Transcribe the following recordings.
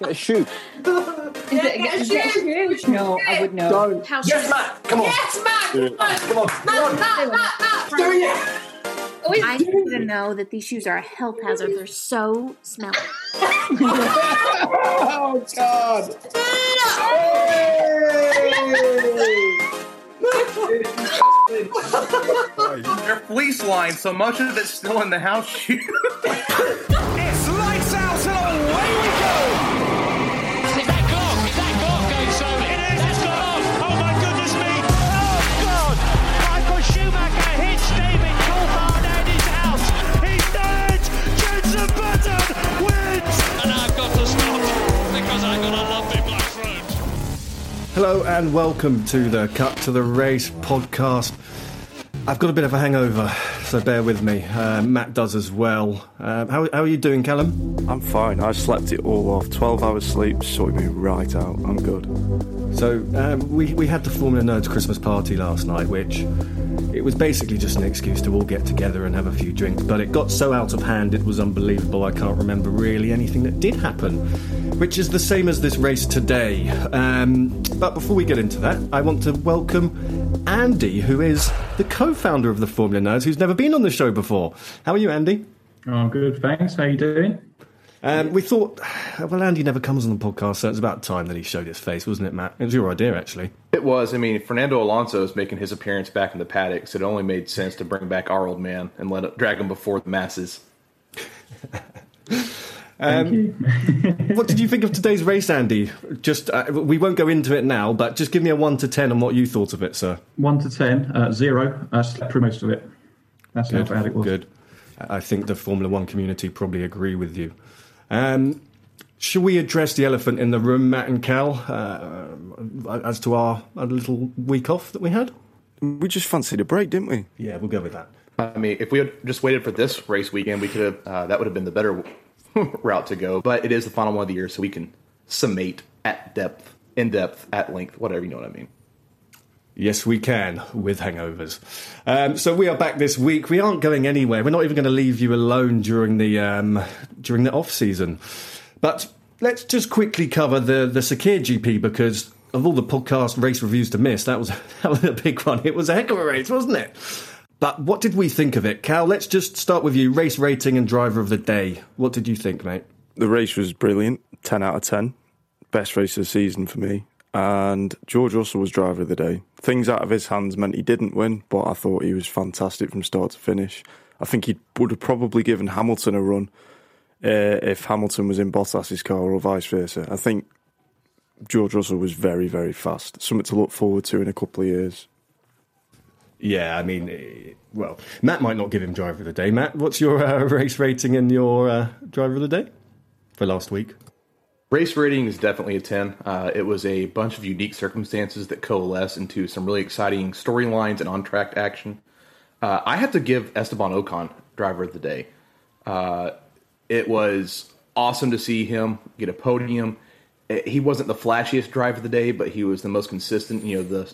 Get a shoot. Is it, is it huge? No, I would know. Don't. How Yes, Matt. Come on. Yes, Matt. Do it. Come on. Matt, Matt, Matt, Matt. Do it. Always I need to know that these shoes are a health hazard. They're so smelly. Oh, God. Their fleece line, so much of it's still in the house shoe. it's lights out and away Hello and welcome to the Cut to the Race podcast. I've got a bit of a hangover, so bear with me. Uh, Matt does as well. Uh, how, how are you doing, Callum? I'm fine. I slept it all off. 12 hours sleep sorted me right out. I'm good. So um, we we had the Formula Nerds Christmas party last night, which it was basically just an excuse to all get together and have a few drinks. But it got so out of hand, it was unbelievable. I can't remember really anything that did happen, which is the same as this race today. Um, but before we get into that, I want to welcome Andy, who is the co-founder of the Formula Nerds, who's never been on the show before. How are you, Andy? Oh, good. Thanks. How are you doing? Um, we thought, well, Andy never comes on the podcast, so it's about time that he showed his face, wasn't it, Matt? It was your idea, actually. It was. I mean, Fernando Alonso is making his appearance back in the paddock, so it only made sense to bring back our old man and let it, drag him before the masses. Thank you. what did you think of today's race, Andy? Just uh, we won't go into it now, but just give me a one to ten on what you thought of it, sir. One to ten, uh, zero. I slept through most of it. That's Good, how bad it was. good. I think the Formula One community probably agree with you. Um, shall we address the elephant in the room, Matt and Cal, uh, as to our, our little week off that we had? We just fancied a break, didn't we? Yeah, we'll go with that. I mean, if we had just waited for this race weekend, we could have. Uh, that would have been the better route to go. But it is the final one of the year, so we can summate at depth, in depth, at length, whatever you know what I mean. Yes, we can with hangovers. Um, so we are back this week. We aren't going anywhere. We're not even going to leave you alone during the um, during the off season. But let's just quickly cover the the Sakhir GP because of all the podcast race reviews to miss, that was that was a big one. It was a heck of a race, wasn't it? But what did we think of it, Cal? Let's just start with you. Race rating and driver of the day. What did you think, mate? The race was brilliant. 10 out of 10. Best race of the season for me. And George Russell was driver of the day. Things out of his hands meant he didn't win, but I thought he was fantastic from start to finish. I think he would have probably given Hamilton a run uh, if Hamilton was in Bottas's car or vice versa. I think George Russell was very, very fast. Something to look forward to in a couple of years. Yeah, I mean, eh, well, Matt might not give him driver of the day. Matt, what's your uh, race rating and your uh, driver of the day for last week? Race rating is definitely a 10. Uh, it was a bunch of unique circumstances that coalesce into some really exciting storylines and on track action. Uh, I have to give Esteban Ocon driver of the day. Uh, it was awesome to see him get a podium. Eh, He wasn't the flashiest driver of the day, but he was the most consistent. You know, the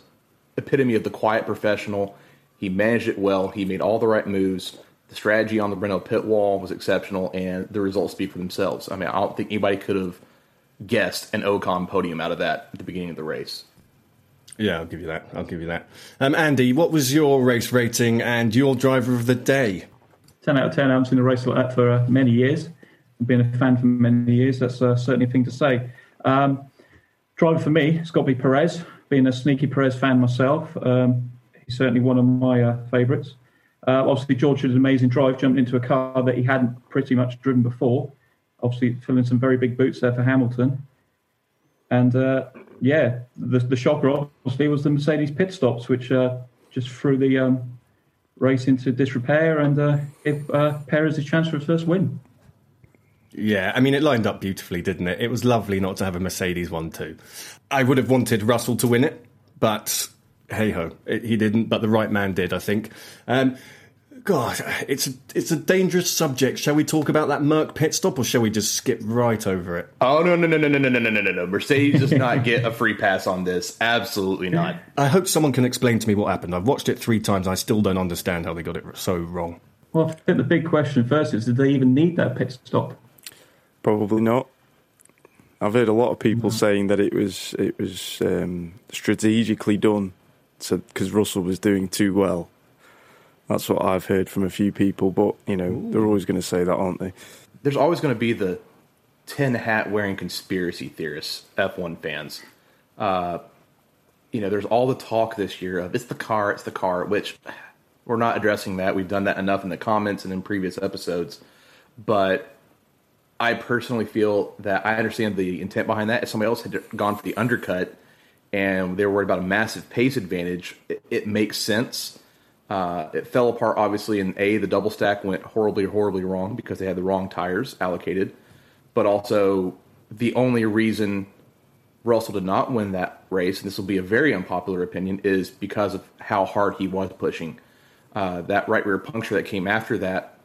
epitome of the quiet professional. He managed it well. He made all the right moves. The strategy on the Renault pit wall was exceptional, and the results speak for themselves. I mean, I don't think anybody could have guessed an Ocon podium out of that at the beginning of the race. Yeah, I'll give you that. I'll give you that. Um, Andy, what was your race rating and your driver of the day? 10 out of 10. I haven't seen a race like that for uh, many years. I've been a fan for many years. That's uh, certainly a thing to say. Um, driver for me, it's got to be Perez. Being a sneaky Perez fan myself, um, he's certainly one of my uh, favourites. Uh, obviously, George did an amazing drive, jumped into a car that he hadn't pretty much driven before. Obviously, filling some very big boots there for Hamilton. And uh, yeah, the, the shocker obviously was the Mercedes pit stops, which uh, just threw the um, race into disrepair and uh, gave uh, Perez a chance for his first win. Yeah, I mean, it lined up beautifully, didn't it? It was lovely not to have a Mercedes one too. I would have wanted Russell to win it, but hey ho, he didn't. But the right man did, I think. Um, God, it's a, it's a dangerous subject. Shall we talk about that Merc pit stop, or shall we just skip right over it? Oh no no no no no no no no no no! Mercedes does not get a free pass on this. Absolutely not. I hope someone can explain to me what happened. I've watched it three times. I still don't understand how they got it so wrong. Well, I think the big question first is did they even need that pit stop? Probably not. I've heard a lot of people saying that it was it was um, strategically done, because Russell was doing too well. That's what I've heard from a few people, but you know they're always going to say that, aren't they? There's always going to be the tin hat wearing conspiracy theorists, F1 fans. Uh, you know, there's all the talk this year of it's the car, it's the car, which we're not addressing that. We've done that enough in the comments and in previous episodes. But I personally feel that I understand the intent behind that. If somebody else had gone for the undercut and they were worried about a massive pace advantage, it, it makes sense. Uh, it fell apart, obviously, in A, the double stack went horribly, horribly wrong because they had the wrong tires allocated. But also, the only reason Russell did not win that race, and this will be a very unpopular opinion, is because of how hard he was pushing. Uh, that right rear puncture that came after that,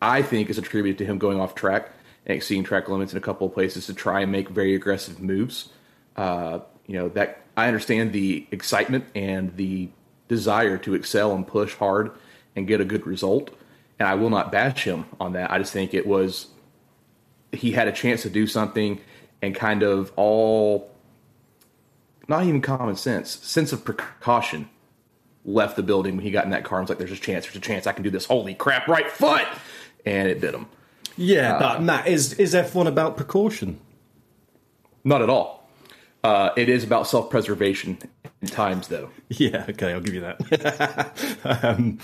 I think, is attributed to him going off track and exceeding track limits in a couple of places to try and make very aggressive moves. Uh, you know that I understand the excitement and the desire to excel and push hard and get a good result, and I will not bash him on that. I just think it was he had a chance to do something and kind of all not even common sense, sense of precaution left the building when he got in that car and was like, There's a chance, there's a chance I can do this. Holy crap, right foot! And it bit him. Yeah, Uh, but Matt, is is F1 about precaution? Not at all. Uh, it is about self preservation in times, though. Yeah, okay, I'll give you that. um,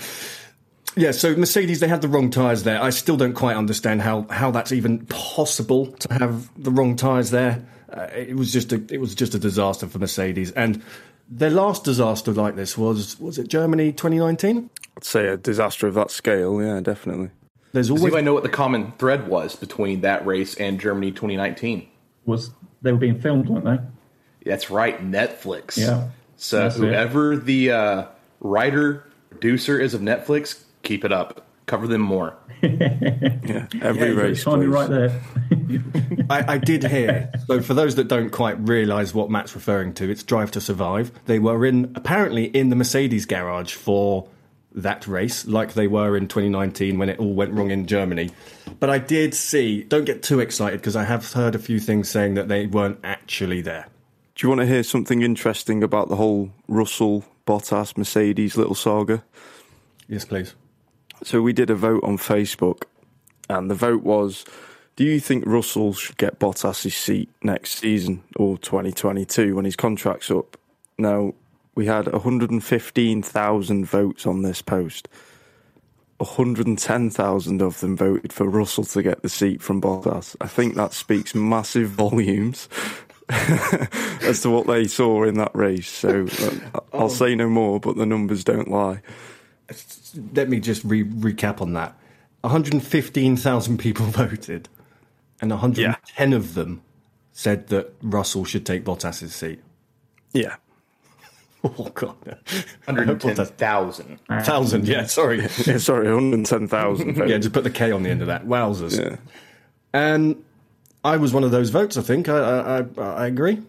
yeah, so Mercedes, they had the wrong tyres there. I still don't quite understand how, how that's even possible to have the wrong tyres there. Uh, it was just a it was just a disaster for Mercedes, and their last disaster like this was was it Germany 2019? I'd say a disaster of that scale. Yeah, definitely. There's Does always anybody know what the common thread was between that race and Germany 2019? Was they were being filmed, weren't they? That's right, Netflix. Yeah, So that's it. whoever the uh, writer producer is of Netflix, keep it up. Cover them more. Yeah, every Yeah, race. timing right there. I, I did hear. So, for those that don't quite realise what Matt's referring to, it's Drive to Survive. They were in apparently in the Mercedes garage for that race, like they were in 2019 when it all went wrong in Germany. But I did see. Don't get too excited because I have heard a few things saying that they weren't actually there. Do you want to hear something interesting about the whole Russell Bottas Mercedes little saga? Yes, please. So we did a vote on Facebook, and the vote was: Do you think Russell should get Bottas' seat next season or 2022 when his contract's up? Now we had 115,000 votes on this post. 110,000 of them voted for Russell to get the seat from Bottas. I think that speaks massive volumes as to what they saw in that race. So uh, I'll say no more, but the numbers don't lie. Let me just re- recap on that. 115,000 people voted, and 110 of them said that Russell should take Bottas's seat. Yeah. Oh god, 110,000. thousand. Yeah, sorry. yeah, sorry, 110,000. yeah, just put the K on the end of that. Wowzers. Yeah. And I was one of those votes. I think I I, I, I agree.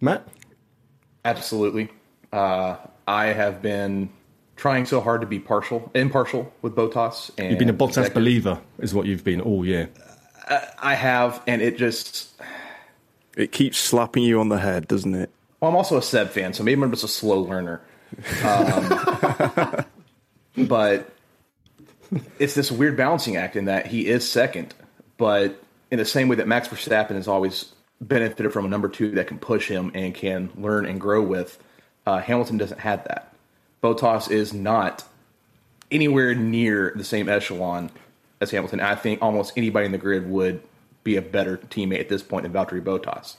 Matt, absolutely. Uh, I have been trying so hard to be partial, impartial with Bottas. And you've been a Bottas believer, is what you've been all year. Uh, I have, and it just it keeps slapping you on the head, doesn't it? Well, I'm also a Seb fan, so maybe I'm just a slow learner. Um, but it's this weird balancing act in that he is second, but in the same way that Max Verstappen has always benefited from a number two that can push him and can learn and grow with, uh, Hamilton doesn't have that. Bottas is not anywhere near the same echelon as Hamilton. I think almost anybody in the grid would be a better teammate at this point than Valtteri Bottas.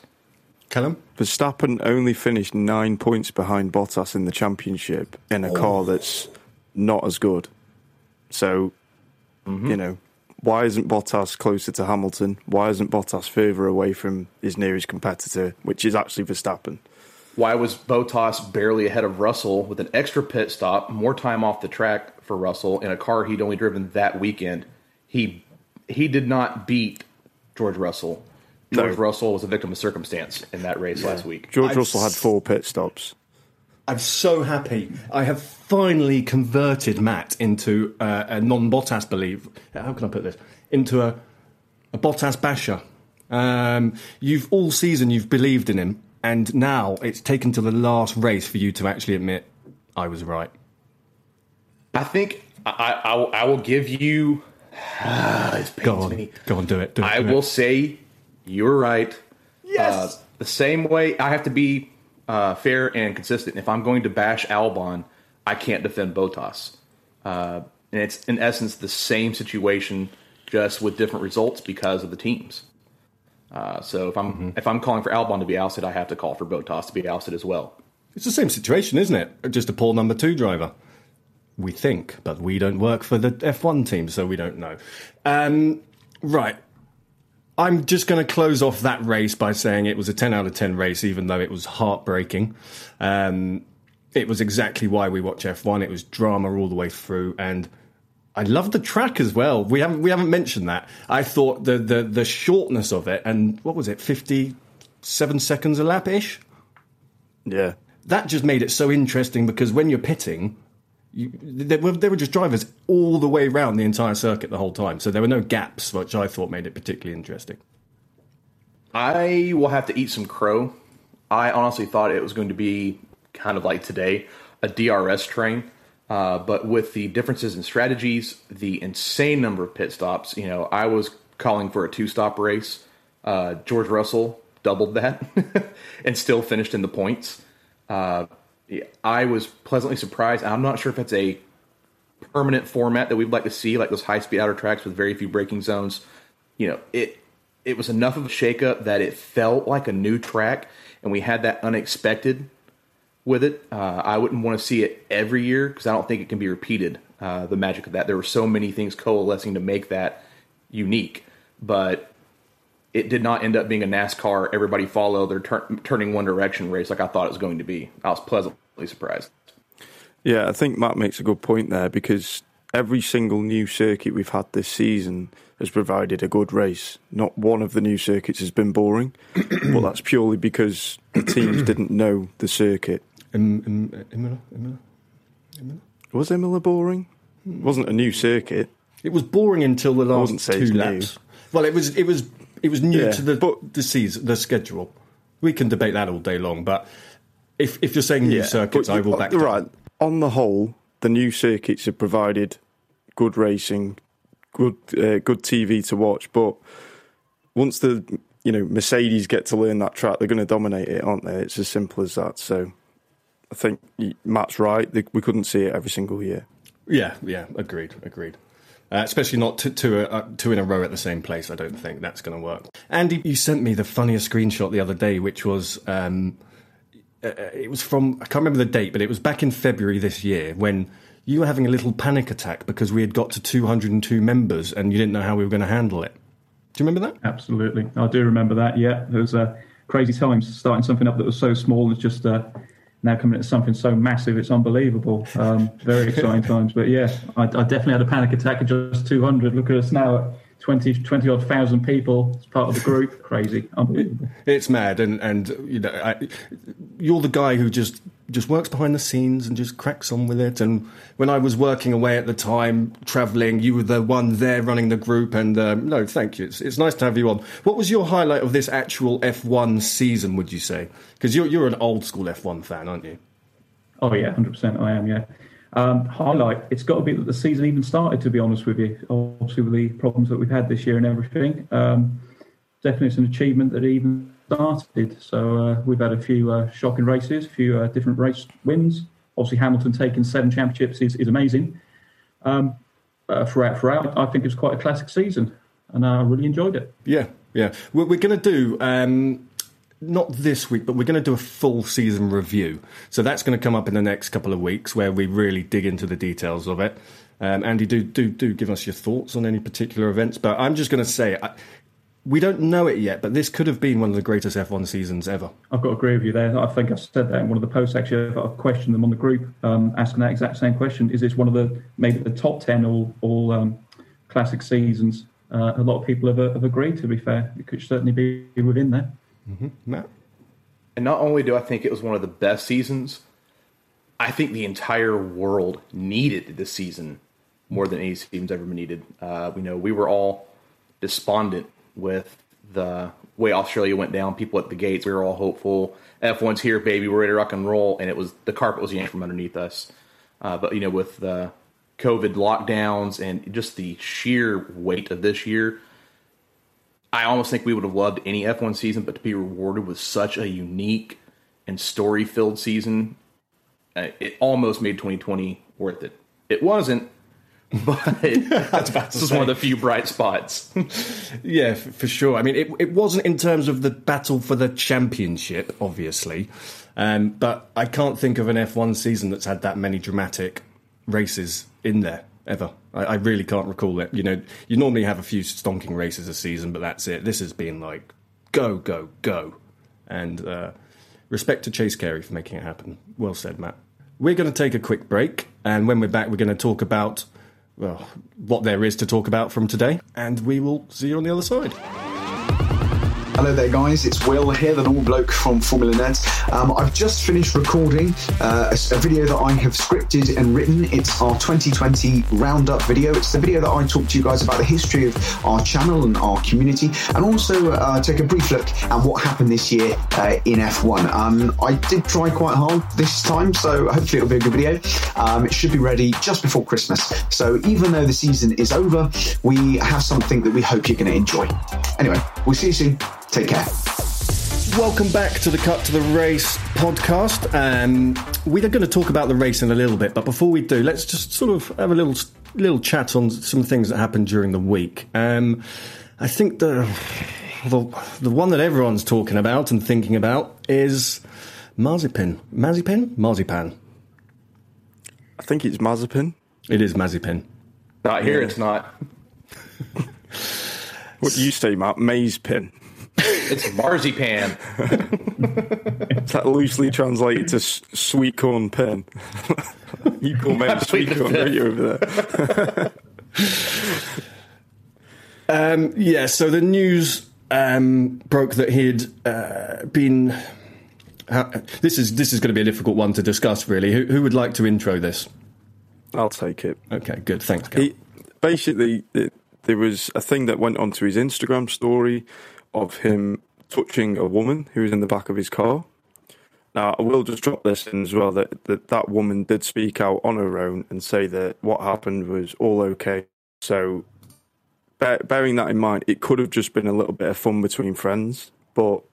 Callum? Verstappen only finished nine points behind Bottas in the championship in a oh. car that's not as good. So, mm-hmm. you know, why isn't Bottas closer to Hamilton? Why isn't Bottas further away from his nearest competitor, which is actually Verstappen? Why was Bottas barely ahead of Russell with an extra pit stop, more time off the track for Russell in a car he'd only driven that weekend? He he did not beat George Russell. George no. Russell was a victim of circumstance in that race yeah. last week. George I've Russell had four pit stops. I'm so happy. I have finally converted Matt into uh, a non-Bottas believer. How can I put this? Into a, a Bottas basher. Um, you've all season you've believed in him, and now it's taken to the last race for you to actually admit I was right. I think I, I, I will give you Ah, Go on. Me. Go on, do it. Do it I do will it. say you're right. Yes. Uh, the same way I have to be uh, fair and consistent. If I'm going to bash Albon, I can't defend Bottas. Uh, and it's in essence the same situation, just with different results because of the teams. Uh, so if I'm mm-hmm. if I'm calling for Albon to be ousted, I have to call for Bottas to be ousted as well. It's the same situation, isn't it? Just a poor number two driver we think, but we don't work for the F1 team, so we don't know. Um, right. I'm just going to close off that race by saying it was a 10 out of 10 race, even though it was heartbreaking. Um, it was exactly why we watch F1. It was drama all the way through, and I love the track as well. We haven't we haven't mentioned that. I thought the the the shortness of it, and what was it, fifty seven seconds a lap ish? Yeah, that just made it so interesting because when you're pitting, you, they, were, they were just drivers all the way around the entire circuit the whole time. So there were no gaps, which I thought made it particularly interesting. I will have to eat some crow. I honestly thought it was going to be kind of like today, a DRS train. Uh, but with the differences in strategies, the insane number of pit stops, you know, I was calling for a two stop race. Uh, George Russell doubled that and still finished in the points. Uh, I was pleasantly surprised. I'm not sure if it's a permanent format that we'd like to see, like those high speed outer tracks with very few braking zones. You know, it it was enough of a shakeup that it felt like a new track, and we had that unexpected with it. Uh, I wouldn't want to see it every year because I don't think it can be repeated. Uh, the magic of that, there were so many things coalescing to make that unique, but it did not end up being a NASCAR everybody follow their tur- turning one direction race like I thought it was going to be. I was pleasantly surprised. Yeah, I think Matt makes a good point there because every single new circuit we've had this season has provided a good race. Not one of the new circuits has been boring, but that's purely because the teams didn't know the circuit. Imola, Imola, Imola. Was Imola boring? It wasn't a new circuit. It was boring until the last two laps. New. Well, it was. It was it was new yeah, to the but, the season, the schedule. We can debate that all day long, but if if you're saying new yeah, circuits, I will back. you. Right. On the whole, the new circuits have provided good racing, good uh, good TV to watch. But once the you know Mercedes get to learn that track, they're going to dominate it, aren't they? It's as simple as that. So I think Matt's right. We couldn't see it every single year. Yeah, yeah, agreed, agreed. Uh, especially not two, two, uh, two in a row at the same place. I don't think that's going to work. Andy, you sent me the funniest screenshot the other day, which was um, uh, uh, it was from I can't remember the date, but it was back in February this year when you were having a little panic attack because we had got to 202 members and you didn't know how we were going to handle it. Do you remember that? Absolutely, I do remember that. Yeah, it was a crazy time starting something up that was so small. It's just uh, now coming into something so massive, it's unbelievable. Um, very exciting times. But yeah, I, I, definitely had a panic attack at just 200. Look at us now at 20, 20 odd thousand people as part of the group. Crazy, unbelievable. It's mad, and and you know, I, you're the guy who just just works behind the scenes and just cracks on with it. And when I was working away at the time, traveling, you were the one there running the group. And um, no, thank you. It's, it's nice to have you on. What was your highlight of this actual F1 season? Would you say? Because you're you're an old school F1 fan, aren't you? Oh yeah, hundred percent. I am. Yeah. Um, highlight, it's got to be that the season even started, to be honest with you. Obviously, with the problems that we've had this year and everything. Um, definitely, it's an achievement that even started. So, uh, we've had a few uh, shocking races, a few uh, different race wins. Obviously, Hamilton taking seven championships is, is amazing. Um, throughout, throughout, I think it was quite a classic season, and I really enjoyed it. Yeah, yeah. We're, we're going to do um, not this week, but we're going to do a full season review. So that's going to come up in the next couple of weeks where we really dig into the details of it. Um, Andy, do do do give us your thoughts on any particular events. But I'm just going to say, we don't know it yet, but this could have been one of the greatest F1 seasons ever. I've got to agree with you there. I think I've said that in one of the posts. Actually, I've questioned them on the group, um, asking that exact same question: Is this one of the maybe the top ten all all um, classic seasons? Uh, a lot of people have, have agreed. To be fair, it could certainly be within there. Mm-hmm. Matt? And not only do I think it was one of the best seasons, I think the entire world needed this season more than any season's ever been needed. Uh, we know we were all despondent with the way Australia went down. People at the gates, we were all hopeful. F1's here, baby. We're ready to rock and roll. And it was the carpet was yanked from underneath us. Uh, but you know, with the COVID lockdowns and just the sheer weight of this year, I almost think we would have loved any F1 season, but to be rewarded with such a unique and story filled season, uh, it almost made 2020 worth it. It wasn't, but this is one of the few bright spots. yeah, for sure. I mean, it, it wasn't in terms of the battle for the championship, obviously, um, but I can't think of an F1 season that's had that many dramatic races in there ever. I, I, really can't recall it. You know, you normally have a few stonking races a season, but that's it. This has been like go, go, go. And uh, respect to Chase Carey for making it happen. Well said, Matt. We're going to take a quick break, and when we're back, we're going to talk about well what there is to talk about from today, and we will see you on the other side. Hello there, guys. It's Will here, the normal bloke from Formula Nerds. Um, I've just finished recording uh, a, a, video that I have scripted and written. It's our 2020 roundup video. It's the video that I talk to you guys about the history of our channel and our community, and also uh, take a brief look at what happened this year uh, in F1. Um, I did try quite hard this time, so hopefully it'll be a good video. Um, it should be ready just before Christmas. So even though the season is over, we have something that we hope you're going to enjoy. Anyway, we'll see you soon. Take care. Welcome back to the Cut to the Race podcast. Um, we are going to talk about the race in a little bit, but before we do, let's just sort of have a little little chat on some things that happened during the week. Um, I think the, the the one that everyone's talking about and thinking about is Marzipan. Marzipan? Marzipan. I think it's Mazepin. It is Mazepin. Not here, yeah. it's not. what do you say, Matt? Maze pin. It's marzipan. It's that loosely translated to sweet corn pen. you call me sweet corn, don't you, over there? um, yeah, so the news um, broke that he'd uh, been. this is this is going to be a difficult one to discuss. Really, who, who would like to intro this? I'll take it. Okay, good. Thanks. He, basically, it, there was a thing that went onto his Instagram story of him touching a woman who was in the back of his car. Now, I will just drop this in as well that, that that woman did speak out on her own and say that what happened was all okay. So, bear, bearing that in mind, it could have just been a little bit of fun between friends, but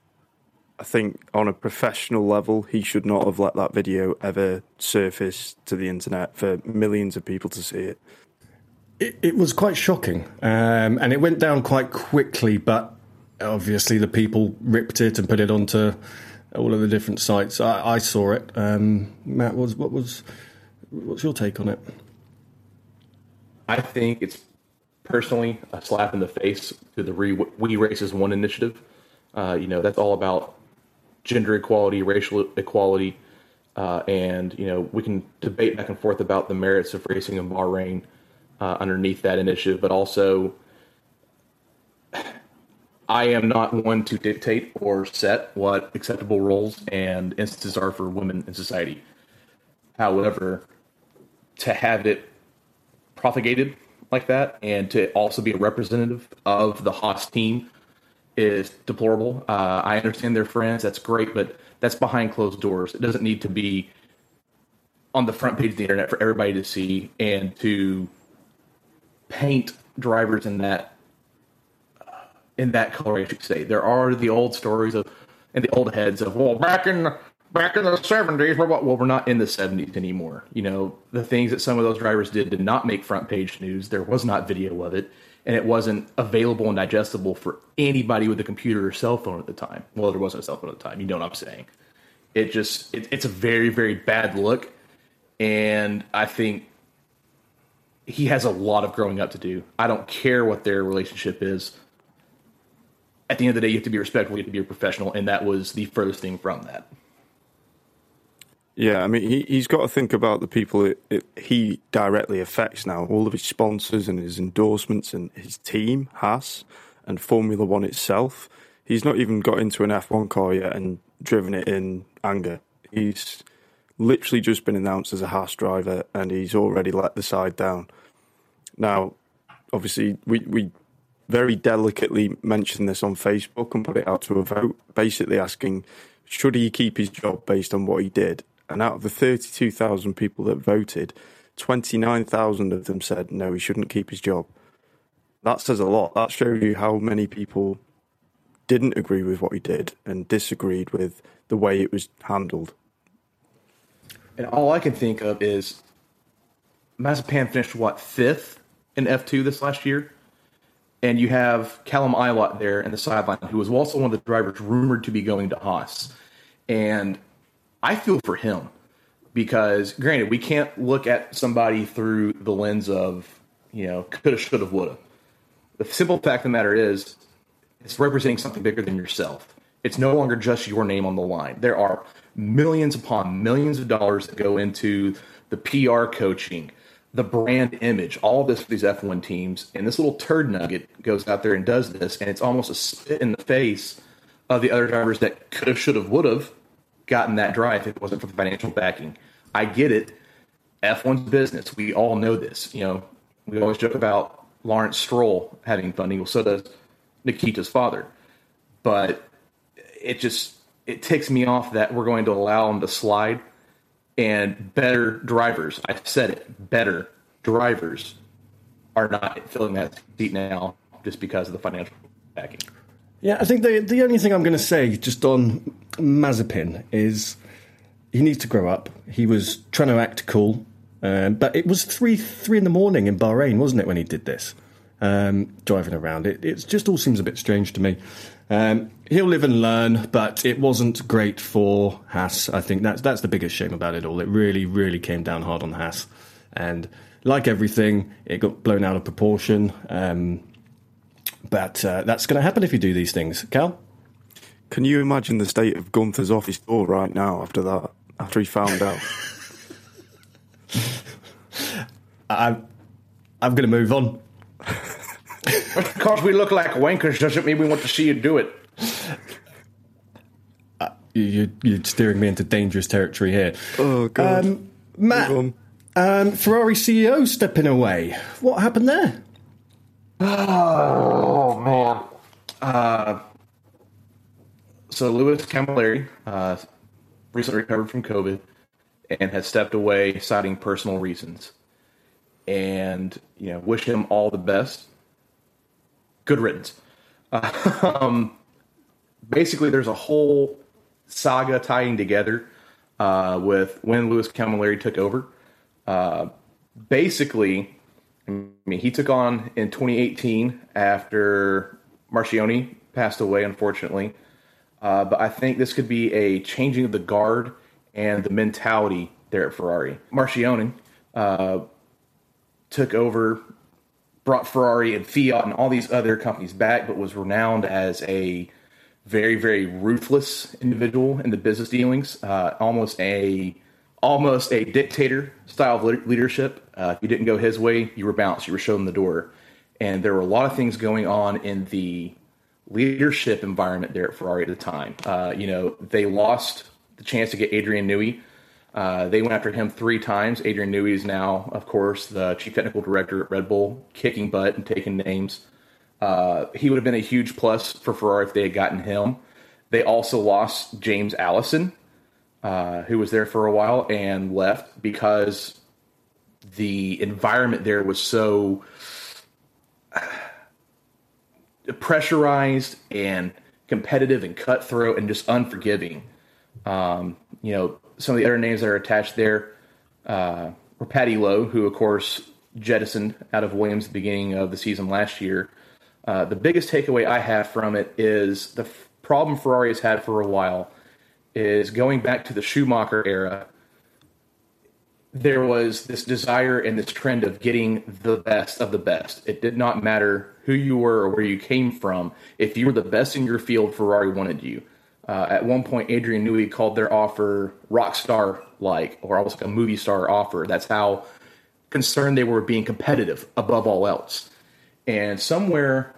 I think on a professional level, he should not have let that video ever surface to the internet for millions of people to see it. It, it was quite shocking, um, and it went down quite quickly, but obviously the people ripped it and put it onto all of the different sites. I, I saw it. Um, Matt, was what was what's your take on it? I think it's personally a slap in the face to the We Race As One initiative. Uh, you know, that's all about gender equality, racial equality. Uh, and you know we can debate back and forth about the merits of racing in Bahrain uh, underneath that initiative, but also I am not one to dictate or set what acceptable roles and instances are for women in society. However, to have it propagated like that and to also be a representative of the Haas team is deplorable. Uh, I understand they're friends, that's great, but that's behind closed doors. It doesn't need to be on the front page of the internet for everybody to see and to paint drivers in that in that color, I should say. There are the old stories of and the old heads of well, back in back in the seventies, well, we're not in the seventies anymore. You know, the things that some of those drivers did did not make front page news. There was not video of it, and it wasn't available and digestible for anybody with a computer or cell phone at the time. Well, there wasn't a cell phone at the time. You know what I'm saying? It just it, it's a very very bad look, and I think he has a lot of growing up to do. I don't care what their relationship is. At the end of the day, you have to be respectful, you have to be a professional, and that was the furthest thing from that. Yeah, I mean, he, he's got to think about the people it, it, he directly affects now. All of his sponsors and his endorsements and his team, Haas, and Formula One itself. He's not even got into an F1 car yet and driven it in anger. He's literally just been announced as a Haas driver and he's already let the side down. Now, obviously, we, we very delicately mentioned this on Facebook and put it out to a vote, basically asking should he keep his job based on what he did? And out of the 32,000 people that voted, 29,000 of them said no, he shouldn't keep his job. That says a lot. That shows you how many people didn't agree with what he did and disagreed with the way it was handled. And all I can think of is Mazepin finished what fifth in F2 this last year, and you have Callum Ilott there in the sideline, who was also one of the drivers rumored to be going to Haas. And I feel for him because, granted, we can't look at somebody through the lens of you know coulda, shoulda, woulda. The simple fact of the matter is, it's representing something bigger than yourself. It's no longer just your name on the line. There are millions upon millions of dollars that go into the PR coaching, the brand image, all of this for these F1 teams. And this little turd nugget goes out there and does this, and it's almost a spit in the face of the other drivers that could have, should have, would have gotten that drive if it wasn't for the financial backing. I get it. F1's business. We all know this. You know, we always joke about Lawrence Stroll having funding. Well, so does Nikita's father. But it just it ticks me off that we're going to allow him to slide and better drivers. I said it, better drivers are not filling that seat now just because of the financial backing. Yeah, I think the the only thing I'm going to say just on Mazepin is he needs to grow up. He was trying to act cool, um, but it was three three in the morning in Bahrain, wasn't it, when he did this? Um, driving around, it it just all seems a bit strange to me. Um, he'll live and learn, but it wasn't great for Haas. I think that's that's the biggest shame about it all. It really, really came down hard on Haas, and like everything, it got blown out of proportion. Um, but uh, that's going to happen if you do these things. Cal? Can you imagine the state of Gunther's office door right now after that? After he found out? I'm, I'm going to move on. Because we look like wankers doesn't mean we want to see you do it. Uh, you, you're steering me into dangerous territory here. Oh, God. Um, Matt, um, Ferrari CEO stepping away. What happened there? Oh man. Uh, so Louis Camilleri uh, recently recovered from COVID and has stepped away, citing personal reasons. And you know, wish him all the best. Good riddance. Uh, um, basically, there's a whole saga tying together uh, with when Louis Camilleri took over. Uh, basically, I mean, he took on in 2018 after Marchionne passed away, unfortunately. Uh, but I think this could be a changing of the guard and the mentality there at Ferrari. Marchionne uh, took over, brought Ferrari and Fiat and all these other companies back, but was renowned as a very very ruthless individual in the business dealings, uh, almost a almost a dictator style of leadership. Uh, if you didn't go his way, you were bounced, you were shown the door, and there were a lot of things going on in the leadership environment there at Ferrari at the time. Uh, you know, they lost the chance to get Adrian Newey. Uh, they went after him three times. Adrian Newey is now, of course, the chief technical director at Red Bull, kicking butt and taking names. Uh, he would have been a huge plus for Ferrari if they had gotten him. They also lost James Allison, uh, who was there for a while and left because the environment there was so pressurized and competitive and cutthroat and just unforgiving. Um, you know, some of the other names that are attached there uh, were Paddy Lowe, who, of course, jettisoned out of Williams at the beginning of the season last year. Uh, the biggest takeaway I have from it is the f- problem Ferrari has had for a while is going back to the Schumacher era. There was this desire and this trend of getting the best of the best. It did not matter who you were or where you came from. If you were the best in your field, Ferrari wanted you. Uh, at one point, Adrian Newey called their offer rock star like, or almost like a movie star offer. That's how concerned they were being competitive above all else. And somewhere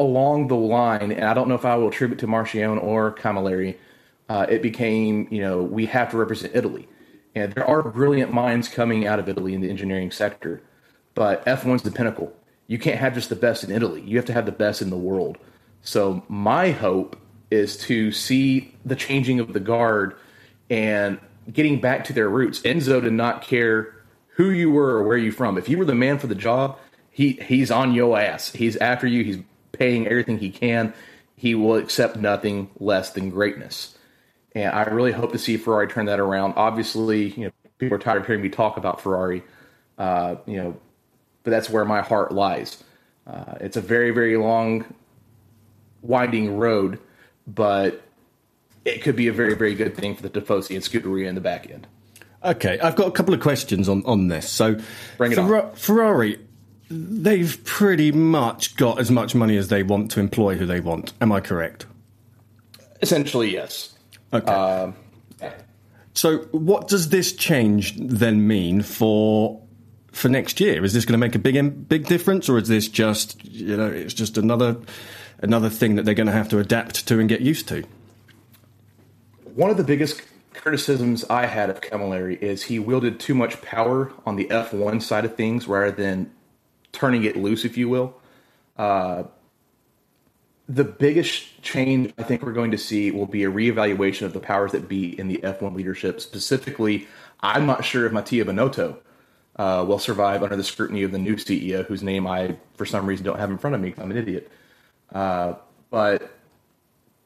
along the line, and I don't know if I will attribute to Marchionne or Camilleri, uh, it became, you know, we have to represent Italy. And there are brilliant minds coming out of Italy in the engineering sector, but F1's the pinnacle. You can't have just the best in Italy. You have to have the best in the world. So my hope is to see the changing of the guard and getting back to their roots. Enzo did not care who you were or where you from. If you were the man for the job, he he's on your ass. He's after you. He's paying everything he can. He will accept nothing less than greatness. And I really hope to see Ferrari turn that around. Obviously, you know, people are tired of hearing me talk about Ferrari, uh, you know, but that's where my heart lies. Uh, it's a very, very long, winding road, but it could be a very, very good thing for the Tifosi and Scuderia in the back end. Okay, I've got a couple of questions on, on this. So, Bring it Ferra- Ferrari, they've pretty much got as much money as they want to employ who they want. Am I correct? Essentially, yes. Okay. Um, So, what does this change then mean for for next year? Is this going to make a big big difference, or is this just you know it's just another another thing that they're going to have to adapt to and get used to? One of the biggest criticisms I had of Camilleri is he wielded too much power on the F1 side of things rather than turning it loose, if you will. Uh, the biggest change I think we're going to see will be a reevaluation of the powers that be in the F1 leadership. Specifically, I'm not sure if Mattia Binotto uh, will survive under the scrutiny of the new CEO, whose name I, for some reason, don't have in front of me. I'm an idiot. Uh, but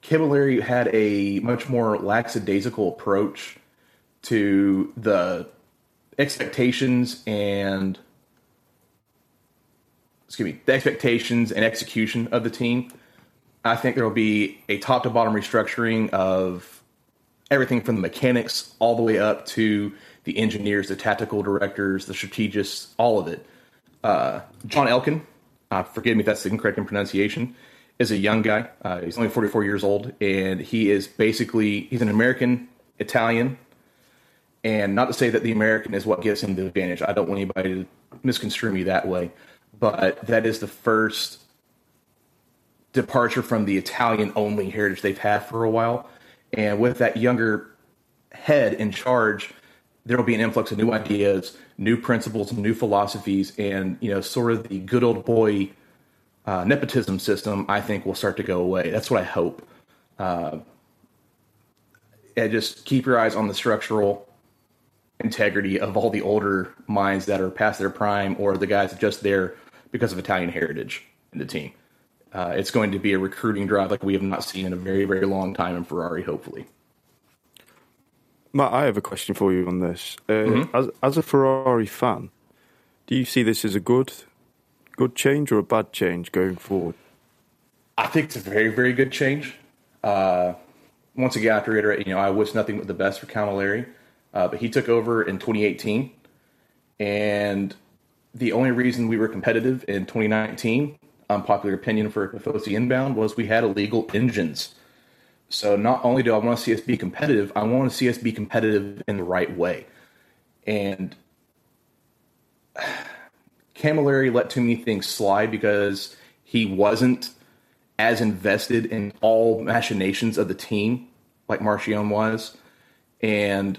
Camilleri had a much more lackadaisical approach to the expectations and excuse me, the expectations and execution of the team. I think there will be a top to bottom restructuring of everything from the mechanics all the way up to the engineers, the tactical directors, the strategists, all of it. Uh, John Elkann, uh, forgive me if that's the incorrect in pronunciation, is a young guy. Uh, he's only 44 years old, and he is basically he's an American Italian. And not to say that the American is what gives him the advantage. I don't want anybody to misconstrue me that way, but that is the first departure from the Italian only heritage they've had for a while. And with that younger head in charge, there will be an influx of new ideas, new principles, new philosophies, and you know, sort of the good old boy uh, nepotism system. I think will start to go away. That's what I hope. Uh, and just keep your eyes on the structural integrity of all the older minds that are past their prime, or the guys just there because of Italian heritage in the team. Uh, it's going to be a recruiting drive like we have not seen in a very, very long time in Ferrari, hopefully. Matt, I have a question for you on this. Uh, Mm-hmm. as, as a Ferrari fan, do you see this as a good, good change or a bad change going forward? I think it's a very, very good change. Uh, once again, I have to reiterate, you know, I wish nothing but the best for Camilleri, uh, but he took over in 2018, and the only reason we were competitive in 2019, unpopular opinion for Tifosi Inbound was we had illegal engines. So not only do I want to see us be competitive, I want to see us be competitive in the right way. And Camilleri let too many things slide because he wasn't as invested in all machinations of the team like Marchionne was. And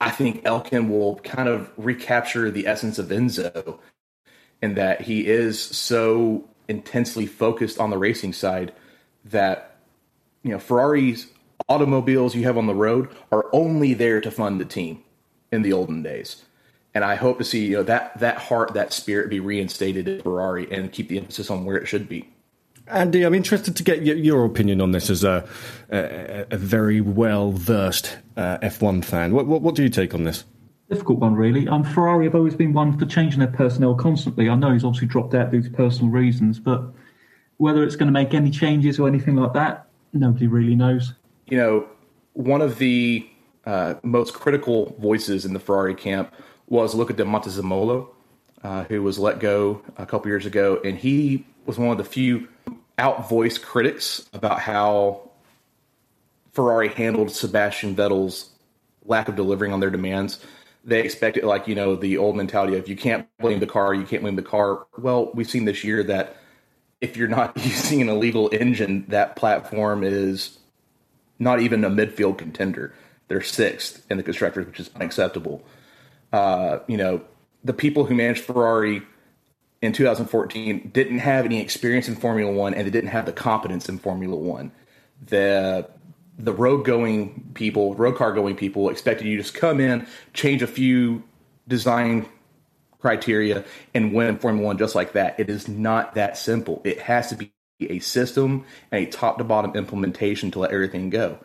I think Elkann will kind of recapture the essence of Enzo in that he is so intensely focused on the racing side that you know Ferrari's automobiles you have on the road are only there to fund the team in the olden days. And I hope to see you know that that heart, that spirit be reinstated at Ferrari and keep the emphasis on where it should be. Andy, I'm interested to get your opinion on this as a, a, a very well versed uh, F1 fan. What, what, what, do you take on this? Difficult one, really. Um, Ferrari have always been one for changing their personnel constantly. I know he's obviously dropped out due to personal reasons, but whether it's going to make any changes or anything like that, nobody really knows. You know, one of the uh, most critical voices in the Ferrari camp was Luca de Montezemolo, uh, who was let go a couple years ago, and he was one of the few outvoiced critics about how Ferrari handled Sebastian Vettel's lack of delivering on their demands. They expected, like, you know, the old mentality of you can't blame the car, you can't blame the car. Well, we've seen this year that if you're not using an illegal engine, that platform is not even a midfield contender. They're sixth in the constructors, which is unacceptable. Uh, you know, the people who managed Ferrari in 2014 didn't have any experience in Formula One and they didn't have the competence in Formula One. The the road going people, road car going people expected you to just come in, change a few design criteria, and win Formula One just like that. It is not that simple. It has to be a system and a top to bottom implementation to let everything go.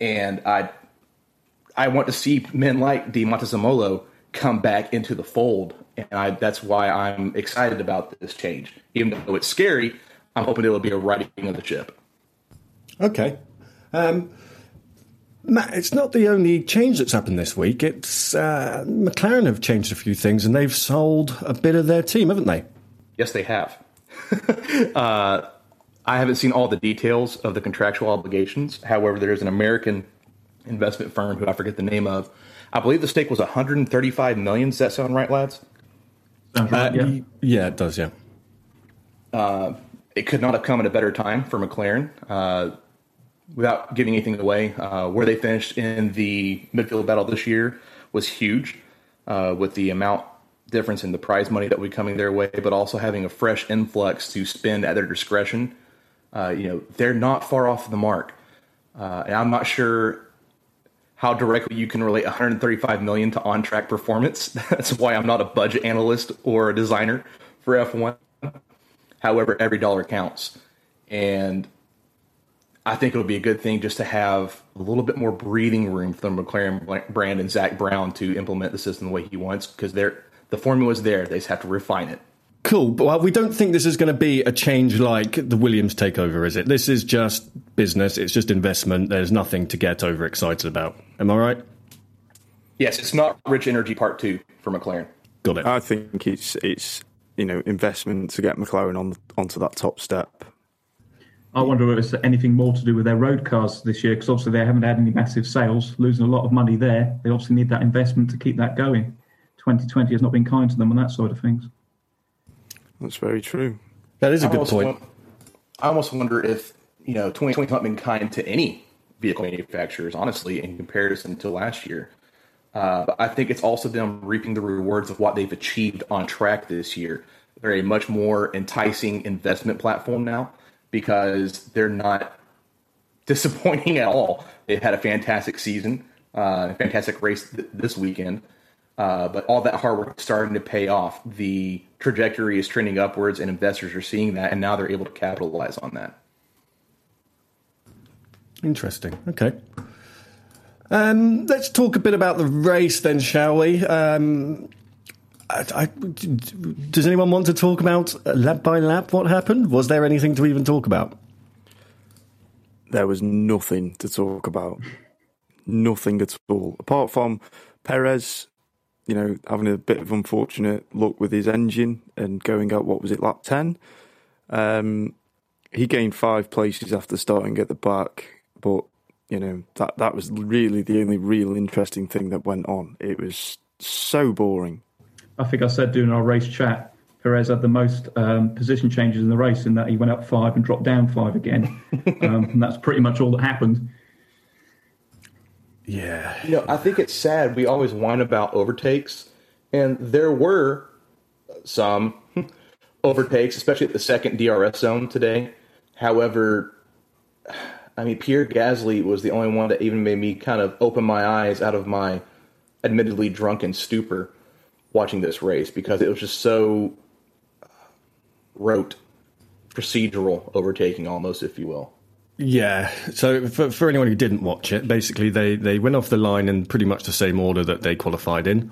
And I I want to see men like Di Montezemolo come back into the fold. And I, that's why I'm excited about this change. Even though it's scary, I'm hoping it'll be a righting of the ship. Okay. Um, Matt, it's not the only change that's happened this week. It's uh, McLaren have changed a few things and they've sold a bit of their team, haven't they? Yes, they have. uh, I haven't seen all the details of the contractual obligations. However, there's an American investment firm who I forget the name of I believe the stake was 135 million. Does that sound right, lads? Right, uh, yeah. yeah, it does. Yeah. Uh, it could not have come at a better time for McLaren. Uh, without giving anything away, uh, where they finished in the midfield battle this year was huge, uh, with the amount difference in the prize money that would be coming their way, but also having a fresh influx to spend at their discretion. Uh, you know, they're not far off the mark, and I'm not sure how directly you can relate 135 million to on-track performance. That's why I'm not a budget analyst or a designer for F1. However, every dollar counts. And I think it would be a good thing just to have a little bit more breathing room for the McLaren brand and Zak Brown to implement the system the way he wants because the formula is there. They just have to refine it. Cool. Well, we don't think this is going to be a change like the Williams takeover, is it? This is just business. It's just investment. There's nothing to get overexcited about. Am I right? Yes, it's not rich energy part two for McLaren. Got it. I think it's it's you know investment to get McLaren on onto that top step. I wonder if it's anything more to do with their road cars this year because obviously they haven't had any massive sales, losing a lot of money there. They obviously need that investment to keep that going. 2020 has not been kind to them on that side of things. That's very true. That is a I good point. Want, I almost wonder if you know 2020 has not been kind to any vehicle manufacturers, honestly, in comparison to last year. Uh, but I think it's also them reaping the rewards of what they've achieved on track this year. They're a much more enticing investment platform now because they're not disappointing at all. They've had a fantastic season, uh, fantastic race th- this weekend. Uh, but all that hard work is starting to pay off. The trajectory is trending upwards, and investors are seeing that, and now they're able to capitalize on that. Interesting. Okay. Um, let's talk a bit about the race then, shall we? Um, I, I, does anyone want to talk about lap by lap what happened? Was there anything to even talk about? There was nothing to talk about. Nothing at all. Apart from Perez you know, having a bit of unfortunate luck with his engine and going out, what was it, lap 10? Um, he gained five places after starting at the back, but, you know, that, that was really the only real interesting thing that went on. It was so boring. I think I said during our race chat, Perez had the most um, position changes in the race in that he went up five and dropped down five again. um, and that's pretty much all that happened. Yeah. You know, I think it's sad. We always whine about overtakes, and there were some overtakes, especially at the second DRS zone today. However, I mean, Pierre Gasly was the only one that even made me kind of open my eyes out of my admittedly drunken stupor watching this race because it was just so rote, procedural overtaking almost, if you will. Yeah. So for, for anyone who didn't watch it, basically they, they went off the line in pretty much the same order that they qualified in.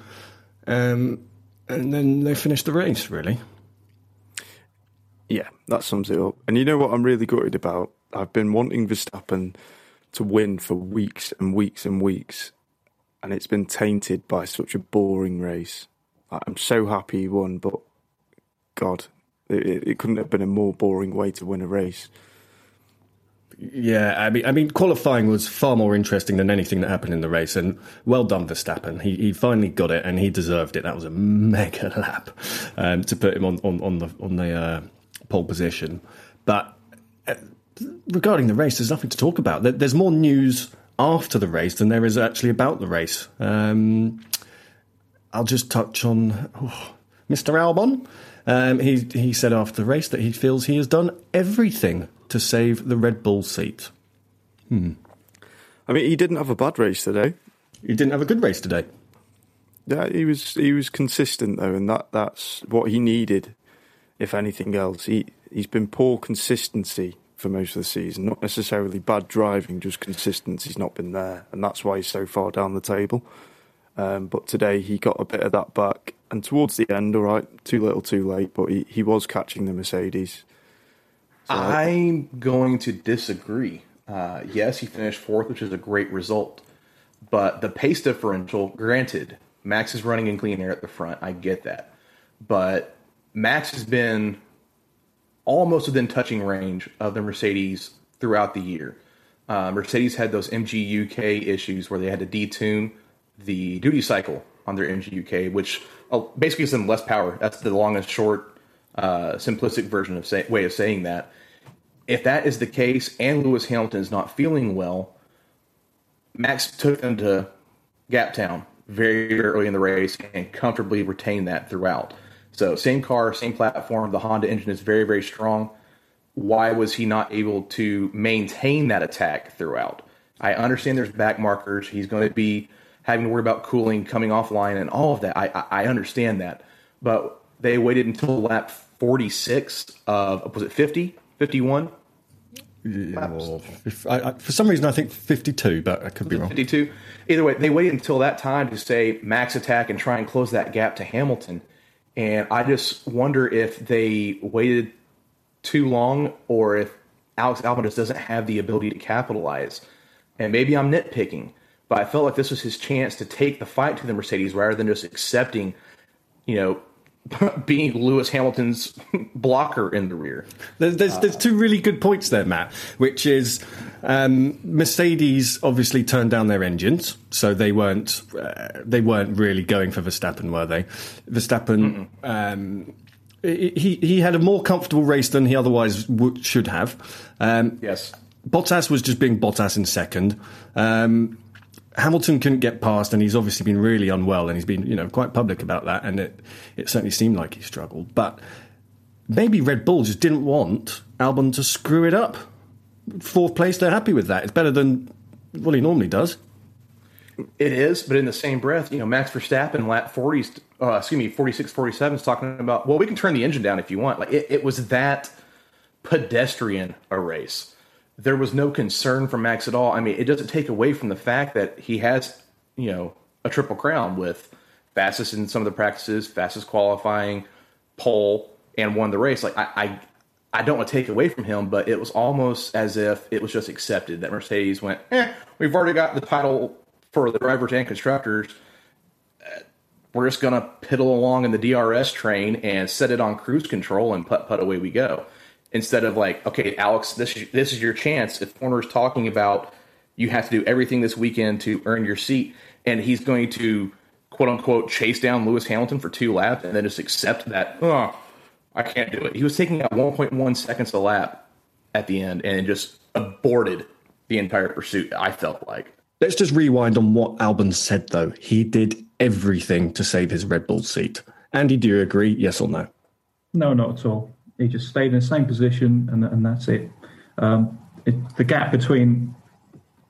Um, and then they finished the race, really. Yeah, that sums it up. And you know what I'm really gutted about? I've been wanting Verstappen to win for weeks and weeks and weeks, and it's been tainted by such a boring race. I'm so happy he won, but God, it, it couldn't have been a more boring way to win a race. Yeah, I mean, I mean, qualifying was far more interesting than anything that happened in the race, and well done, Verstappen. He he finally got it, and he deserved it. That was a mega lap um, to put him on on, on the on the uh, pole position. But uh, regarding the race, there's nothing to talk about. There's more news after the race than there is actually about the race. Um, I'll just touch on oh, Mr. Albon. Um, he he said after the race that he feels he has done everything to save the Red Bull seat. Hmm. I mean, he didn't have a bad race today. He didn't have a good race today. Yeah, he was he was consistent though, and that that's what he needed. If anything else, he he's been poor consistency for most of the season, not necessarily bad driving, just consistency's not been there, and that's why he's so far down the table. Um, but today he got a bit of that back, and towards the end, all right, too little, too late, but he, he was catching the Mercedes. So, I'm going to disagree. Uh, yes, he finished fourth, which is a great result, but the pace differential, granted, Max is running in clean air at the front. I get that, but Max has been almost within touching range of the Mercedes throughout the year. Uh, Mercedes had those MGUK issues where they had to detune the duty cycle on their MGUK, which uh, basically gives them less power. That's the long and short, uh, simplistic version of say, way of saying that. If that is the case, and Lewis Hamilton is not feeling well, Max took them to Gap Town very, early in the race and comfortably retained that throughout. So same car, same platform. The Honda engine is very, very strong. Why was he not able to maintain that attack throughout? I understand there's back markers. He's going to be having to worry about cooling, coming offline, and all of that. I, I, I understand that. But they waited until lap 46 of, was it 50? 51? Yeah, well, if, I, I, for some reason, I think 52, but I could be wrong. 52. Either way, they waited until that time to say max attack and try and close that gap to Hamilton. And I just wonder if they waited too long or if Alex Albon just doesn't have the ability to capitalize. And maybe I'm nitpicking, but I felt like this was his chance to take the fight to the Mercedes rather than just accepting, you know, being Lewis Hamilton's blocker in the rear. There's, there's, there's, two really good points there, Matt, which is um, Mercedes obviously turned down their engines, so they weren't uh, they weren't really going for Verstappen, were they? Verstappen. Um, he he had a more comfortable race than he otherwise should have. Um, yes, Bottas was just being Bottas in second. Um, Hamilton couldn't get past, and he's obviously been really unwell, and he's been, you know, quite public about that, and it, it certainly seemed like he struggled. But maybe Red Bull just didn't want Albon to screw it up. Fourth place, they're happy with that. It's better than what he normally does. It is, but in the same breath, you know, Max Verstappen, lap 40s, uh, excuse me, 46, 47 is talking about, well, we can turn the engine down if you want. Like, it, it was that pedestrian a race there was no concern from Max at all. I mean, it doesn't take away from the fact that he has, you know, a triple crown with fastest in some of the practices, fastest qualifying, pole, and won the race. Like I, I, I don't want to take away from him, but it was almost as if it was just accepted that Mercedes went, eh, we've already got the title for the drivers and constructors. we're just to piddle along in the DRS train and set it on cruise control and put put away we go. Instead of like, okay, Alex, this is, this is your chance. If Horner's talking about you have to do everything this weekend to earn your seat, and he's going to quote unquote chase down Lewis Hamilton for two laps and then just accept that, oh, I can't do it. He was taking out 1.1 seconds a lap at the end and just aborted the entire pursuit, I felt like. Let's just rewind on what Albon said, though. He did everything to save his Red Bull seat. Andy, do you agree? Yes or no? No, not at all. He just stayed in the same position, and, and that's it. Um, it. The gap between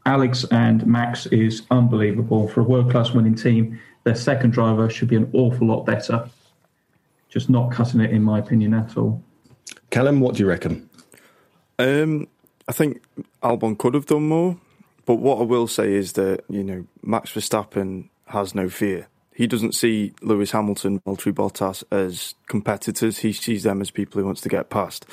Alex and Max is unbelievable. For a world class winning team, their second driver should be an awful lot better. Just not cutting it, in my opinion, at all. Callum, what do you reckon? Um, I think Albon could have done more. But what I will say is that, you know, Max Verstappen has no fear. He doesn't see Lewis Hamilton, Valtteri Bottas as competitors. He sees them as people he wants to get past.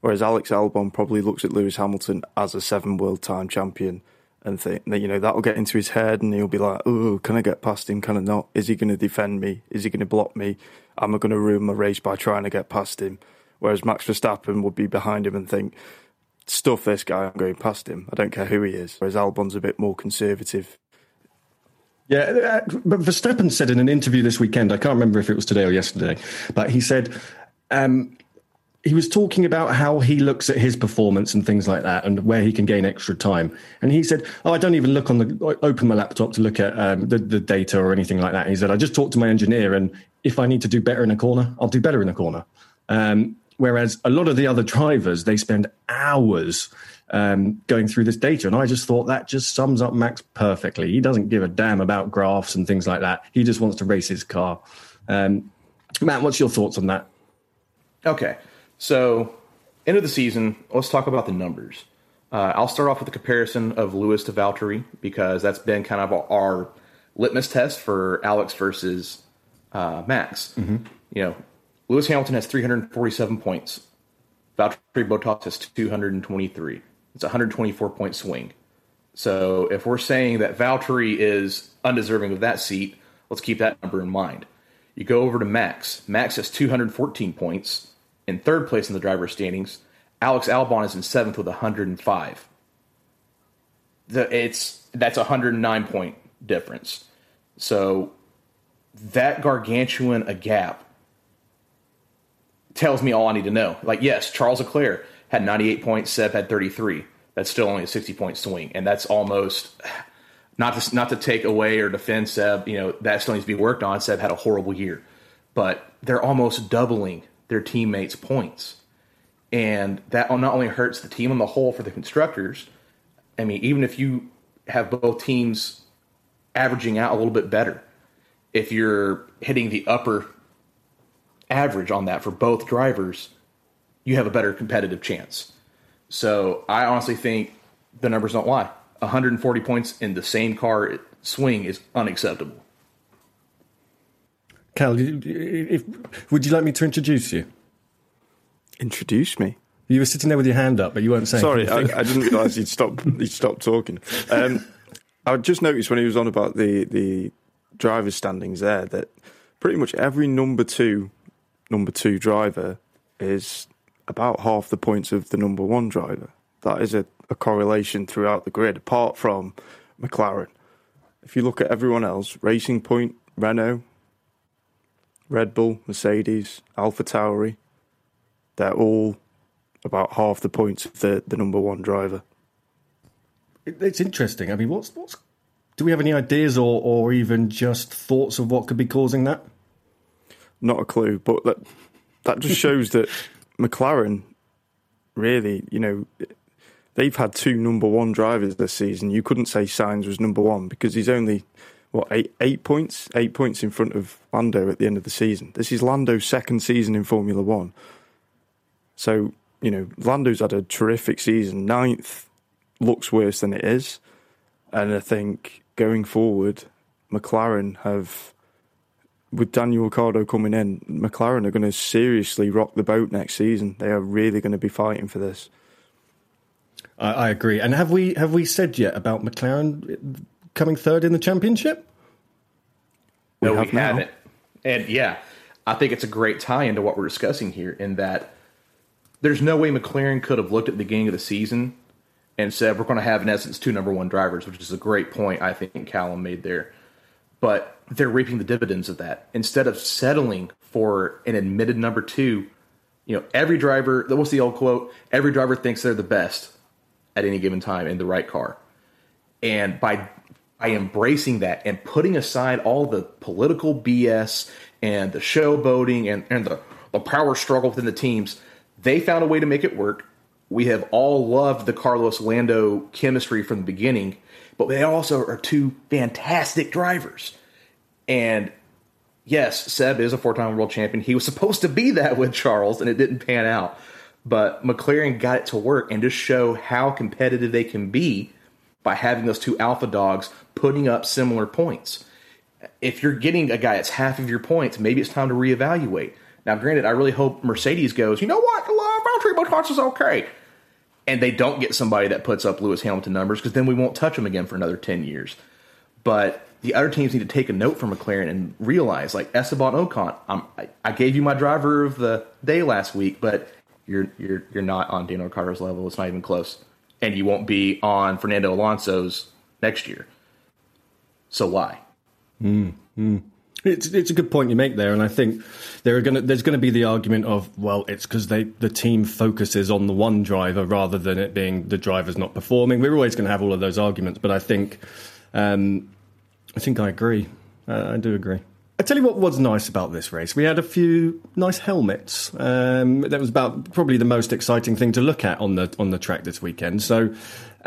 Whereas Alex Albon probably looks at Lewis Hamilton as a seven world time champion and think that, you know, that'll get into his head and he'll be like, oh, can I get past him? Can I not? Is he going to defend me? Is he going to block me? Am I going to ruin my race by trying to get past him? Whereas Max Verstappen would be behind him and think, stuff this guy, I'm going past him. I don't care who he is. Whereas Albon's a bit more conservative. Yeah, uh, but Verstappen said in an interview this weekend, I can't remember if it was today or yesterday, but he said um, he was talking about how he looks at his performance and things like that and where he can gain extra time. And he said, Oh, I don't even look on the, open my laptop to look at um, the, the data or anything like that. He said, I just talk to my engineer and if I need to do better in a corner, I'll do better in a corner. Um, Whereas a lot of the other drivers, they spend hours um, going through this data. And I just thought that just sums up Max perfectly. He doesn't give a damn about graphs and things like that. He just wants to race his car. Um, Matt, what's your thoughts on that? Okay. So, end of the season, let's talk about the numbers. Uh, I'll start off with the comparison of Lewis to Valtteri because that's been kind of our litmus test for Alex versus uh, Max. Mm-hmm. You know, Lewis Hamilton has 347 points. Valtteri Bottas has 223. It's a 124 point swing. So if we're saying that Valtteri is undeserving of that seat, let's keep that number in mind. You go over to Max. Max has 214 points in third place in the driver's standings. Alex Albon is in seventh with 105. The, it's that's a 109 point difference. So that gargantuan a gap tells me all I need to know. Like, yes, Charles Leclerc had 98 points, Seb had 33. That's still only a 60 point swing, and that's almost not to not to take away or defend Seb. You know that still needs to be worked on. Seb had a horrible year, but they're almost doubling their teammates' points, and that not only hurts the team on the whole for the constructors. I mean, even if you have both teams averaging out a little bit better, if you're hitting the upper average on that for both drivers, you have a better competitive chance. So I honestly think the numbers don't lie. 140 points in the same car swing is unacceptable. Cal, if, would you like me to introduce you? Introduce me? You were sitting there with your hand up, but you weren't saying. Sorry, I, I, didn't realise you'd stop. You'd stop talking. Um, I just noticed when he was on about the the drivers' standings there that pretty much every number two number two driver is about half the points of the number one driver. That is a, a correlation throughout the grid, apart from McLaren. If you look at everyone else, Racing Point, Renault, Red Bull, Mercedes, Alpha Tauri, they're all about half the points of the, the number one driver. It's interesting. I mean, what's what's do we have any ideas or, or even just thoughts of what could be causing that? not a clue. But that that just shows that McLaren really, you know, they've had two number one drivers this season. You couldn't say Sainz was number one because he's only what eight eight points, eight points in front of Lando at the end of the season. This is Lando's second season in Formula One. So you know, Lando's had a terrific season. Ninth looks worse than it is, and I think going forward, McLaren have with Daniel Ricciardo coming in, McLaren are going to seriously rock the boat next season. They are really going to be fighting for this. I, I agree. And have we have we said yet about McLaren coming third in the championship? No, we, we haven't. And yeah, I think it's a great tie into what we're discussing here in that there's no way McLaren could have looked at the beginning of the season and said, we're going to have, in essence, two number one drivers, which is a great point I think Callum made there. But they're reaping the dividends of that. Instead of settling for an admitted number two, you know, every driver, what's the old quote? Every driver thinks they're the best at any given time in the right car. And by by embracing that and putting aside all the political BS and the showboating and, and the, the power struggle within the teams, they found a way to make it work. We have all loved the Carlos Lando chemistry from the beginning, but they also are two fantastic drivers. And yes, Seb is a four time world champion. He was supposed to be that with Charles, and it didn't pan out. But McLaren got it to work and just show how competitive they can be by having those two alpha dogs putting up similar points. If you're getting a guy that's half of your points, maybe it's time to reevaluate. Now, granted, I really hope Mercedes goes, you know what, Valtteri Bottas is okay. And they don't get somebody that puts up Lewis Hamilton numbers because then we won't touch them again for another 10 years. But the other teams need to take a note from McLaren and realize, like Esteban Ocon, I, I gave you my driver of the day last week, but you're you're you're not on Daniel Ricciardo's level. It's not even close, and you won't be on Fernando Alonso's next year. So why? Mm, mm. It's it's a good point you make there, and I think there are gonna there's going to be the argument of well, it's because they the team focuses on the one driver rather than it being the driver's not performing. We're always going to have all of those arguments, but I think um, I think I agree. Uh, I do agree. I tell you what was nice about this race. We had a few nice helmets. Um, that was about probably the most exciting thing to look at on the on the track this weekend. So,